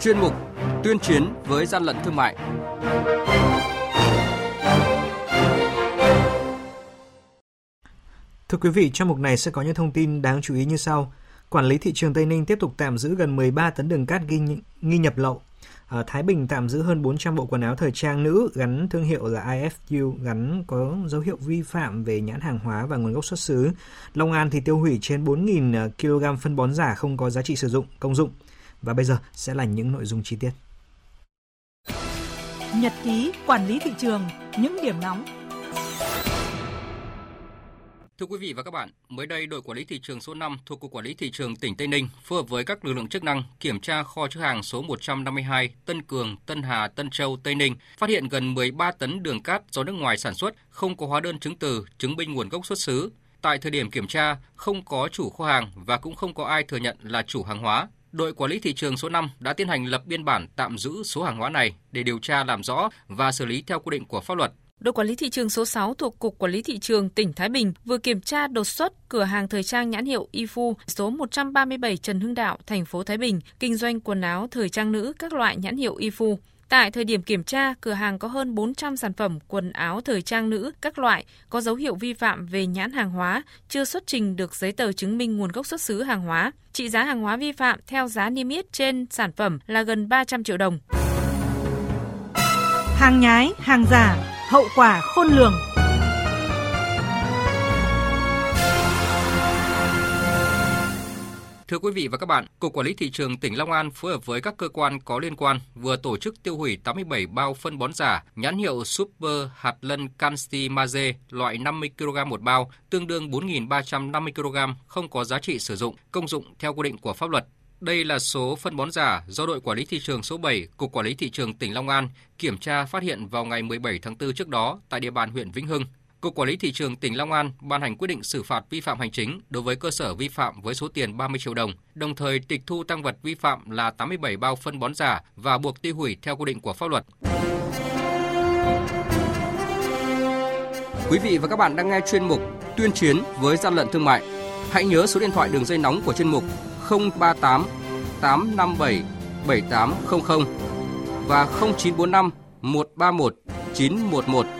chuyên mục Tuyên chiến với gian lận thương mại. Thưa quý vị, trong mục này sẽ có những thông tin đáng chú ý như sau. Quản lý thị trường Tây Ninh tiếp tục tạm giữ gần 13 tấn đường cát ghi, nghi nhập lậu. Ở Thái Bình tạm giữ hơn 400 bộ quần áo thời trang nữ gắn thương hiệu là IFU gắn có dấu hiệu vi phạm về nhãn hàng hóa và nguồn gốc xuất xứ. Long An thì tiêu hủy trên 4.000 ờ, kg phân bón giả không có giá trị sử dụng, công dụng. Và bây giờ sẽ là những nội dung chi tiết. Nhật ký quản lý thị trường, những điểm nóng Thưa quý vị và các bạn, mới đây đội quản lý thị trường số 5 thuộc Cục Quản lý Thị trường tỉnh Tây Ninh phối hợp với các lực lượng chức năng kiểm tra kho chứa hàng số 152 Tân Cường, Tân Hà, Tân Châu, Tây Ninh, phát hiện gần 13 tấn đường cát do nước ngoài sản xuất, không có hóa đơn chứng từ, chứng minh nguồn gốc xuất xứ. Tại thời điểm kiểm tra, không có chủ kho hàng và cũng không có ai thừa nhận là chủ hàng hóa. Đội quản lý thị trường số 5 đã tiến hành lập biên bản tạm giữ số hàng hóa này để điều tra làm rõ và xử lý theo quy định của pháp luật. Đội quản lý thị trường số 6 thuộc Cục Quản lý Thị trường tỉnh Thái Bình vừa kiểm tra đột xuất cửa hàng thời trang nhãn hiệu Ifu số 137 Trần Hưng Đạo, thành phố Thái Bình, kinh doanh quần áo thời trang nữ các loại nhãn hiệu Ifu. Tại thời điểm kiểm tra, cửa hàng có hơn 400 sản phẩm quần áo thời trang nữ các loại có dấu hiệu vi phạm về nhãn hàng hóa, chưa xuất trình được giấy tờ chứng minh nguồn gốc xuất xứ hàng hóa. Trị giá hàng hóa vi phạm theo giá niêm yết trên sản phẩm là gần 300 triệu đồng. Hàng nhái, hàng giả, hậu quả khôn lường. Thưa quý vị và các bạn, Cục Quản lý Thị trường tỉnh Long An phối hợp với các cơ quan có liên quan vừa tổ chức tiêu hủy 87 bao phân bón giả nhãn hiệu Super hạt lân canxi maze loại 50 kg một bao, tương đương 4.350 kg, không có giá trị sử dụng, công dụng theo quy định của pháp luật. Đây là số phân bón giả do đội quản lý thị trường số 7, Cục Quản lý Thị trường tỉnh Long An kiểm tra phát hiện vào ngày 17 tháng 4 trước đó tại địa bàn huyện Vĩnh Hưng. Cục Quản lý Thị trường tỉnh Long An ban hành quyết định xử phạt vi phạm hành chính đối với cơ sở vi phạm với số tiền 30 triệu đồng, đồng thời tịch thu tăng vật vi phạm là 87 bao phân bón giả và buộc tiêu hủy theo quy định của pháp luật. Quý vị và các bạn đang nghe chuyên mục Tuyên chiến với gian lận thương mại. Hãy nhớ số điện thoại đường dây nóng của chuyên mục 038 857 7800 và 0945 131 911.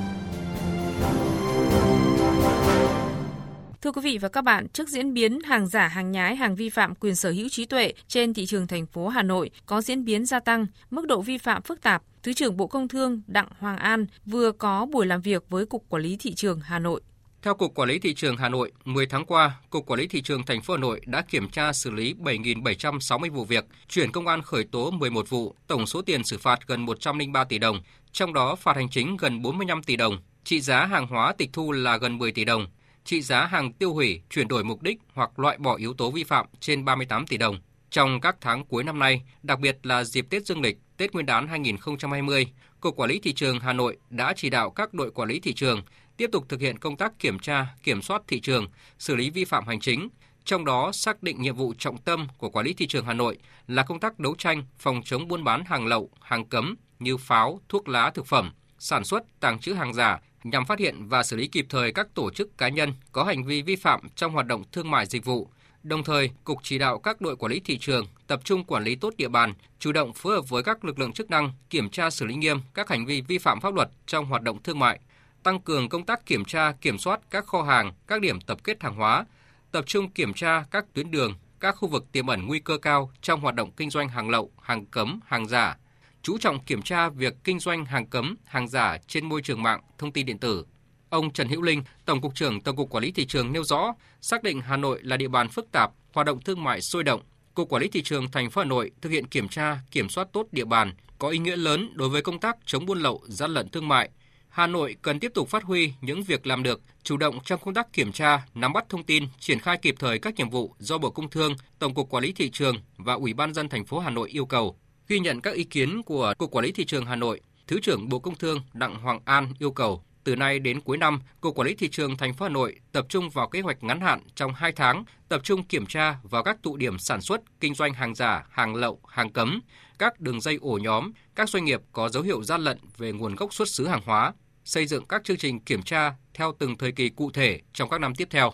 Thưa quý vị và các bạn, trước diễn biến hàng giả, hàng nhái, hàng vi phạm quyền sở hữu trí tuệ trên thị trường thành phố Hà Nội có diễn biến gia tăng, mức độ vi phạm phức tạp, Thứ trưởng Bộ Công Thương Đặng Hoàng An vừa có buổi làm việc với Cục Quản lý Thị trường Hà Nội. Theo Cục Quản lý Thị trường Hà Nội, 10 tháng qua, Cục Quản lý Thị trường thành phố Hà Nội đã kiểm tra xử lý 7.760 vụ việc, chuyển công an khởi tố 11 vụ, tổng số tiền xử phạt gần 103 tỷ đồng, trong đó phạt hành chính gần 45 tỷ đồng, trị giá hàng hóa tịch thu là gần 10 tỷ đồng, trị giá hàng tiêu hủy, chuyển đổi mục đích hoặc loại bỏ yếu tố vi phạm trên 38 tỷ đồng. Trong các tháng cuối năm nay, đặc biệt là dịp Tết Dương lịch, Tết Nguyên đán 2020, Cục Quản lý Thị trường Hà Nội đã chỉ đạo các đội quản lý thị trường tiếp tục thực hiện công tác kiểm tra, kiểm soát thị trường, xử lý vi phạm hành chính, trong đó xác định nhiệm vụ trọng tâm của Quản lý Thị trường Hà Nội là công tác đấu tranh phòng chống buôn bán hàng lậu, hàng cấm như pháo, thuốc lá thực phẩm, sản xuất, tàng trữ hàng giả, nhằm phát hiện và xử lý kịp thời các tổ chức cá nhân có hành vi vi phạm trong hoạt động thương mại dịch vụ. Đồng thời, Cục chỉ đạo các đội quản lý thị trường tập trung quản lý tốt địa bàn, chủ động phối hợp với các lực lượng chức năng kiểm tra xử lý nghiêm các hành vi vi phạm pháp luật trong hoạt động thương mại, tăng cường công tác kiểm tra, kiểm soát các kho hàng, các điểm tập kết hàng hóa, tập trung kiểm tra các tuyến đường, các khu vực tiềm ẩn nguy cơ cao trong hoạt động kinh doanh hàng lậu, hàng cấm, hàng giả, chú trọng kiểm tra việc kinh doanh hàng cấm, hàng giả trên môi trường mạng, thông tin điện tử. Ông Trần Hữu Linh, Tổng cục trưởng Tổng cục Quản lý thị trường nêu rõ, xác định Hà Nội là địa bàn phức tạp, hoạt động thương mại sôi động. Cục Quản lý thị trường thành phố Hà Nội thực hiện kiểm tra, kiểm soát tốt địa bàn có ý nghĩa lớn đối với công tác chống buôn lậu, gian lận thương mại. Hà Nội cần tiếp tục phát huy những việc làm được, chủ động trong công tác kiểm tra, nắm bắt thông tin, triển khai kịp thời các nhiệm vụ do Bộ Công Thương, Tổng cục Quản lý thị trường và Ủy ban dân thành phố Hà Nội yêu cầu. Ghi nhận các ý kiến của Cục Quản lý Thị trường Hà Nội, Thứ trưởng Bộ Công Thương Đặng Hoàng An yêu cầu Từ nay đến cuối năm, Cục Quản lý thị trường thành phố Hà Nội tập trung vào kế hoạch ngắn hạn trong 2 tháng, tập trung kiểm tra vào các tụ điểm sản xuất, kinh doanh hàng giả, hàng lậu, hàng cấm, các đường dây ổ nhóm, các doanh nghiệp có dấu hiệu gian lận về nguồn gốc xuất xứ hàng hóa, xây dựng các chương trình kiểm tra theo từng thời kỳ cụ thể trong các năm tiếp theo.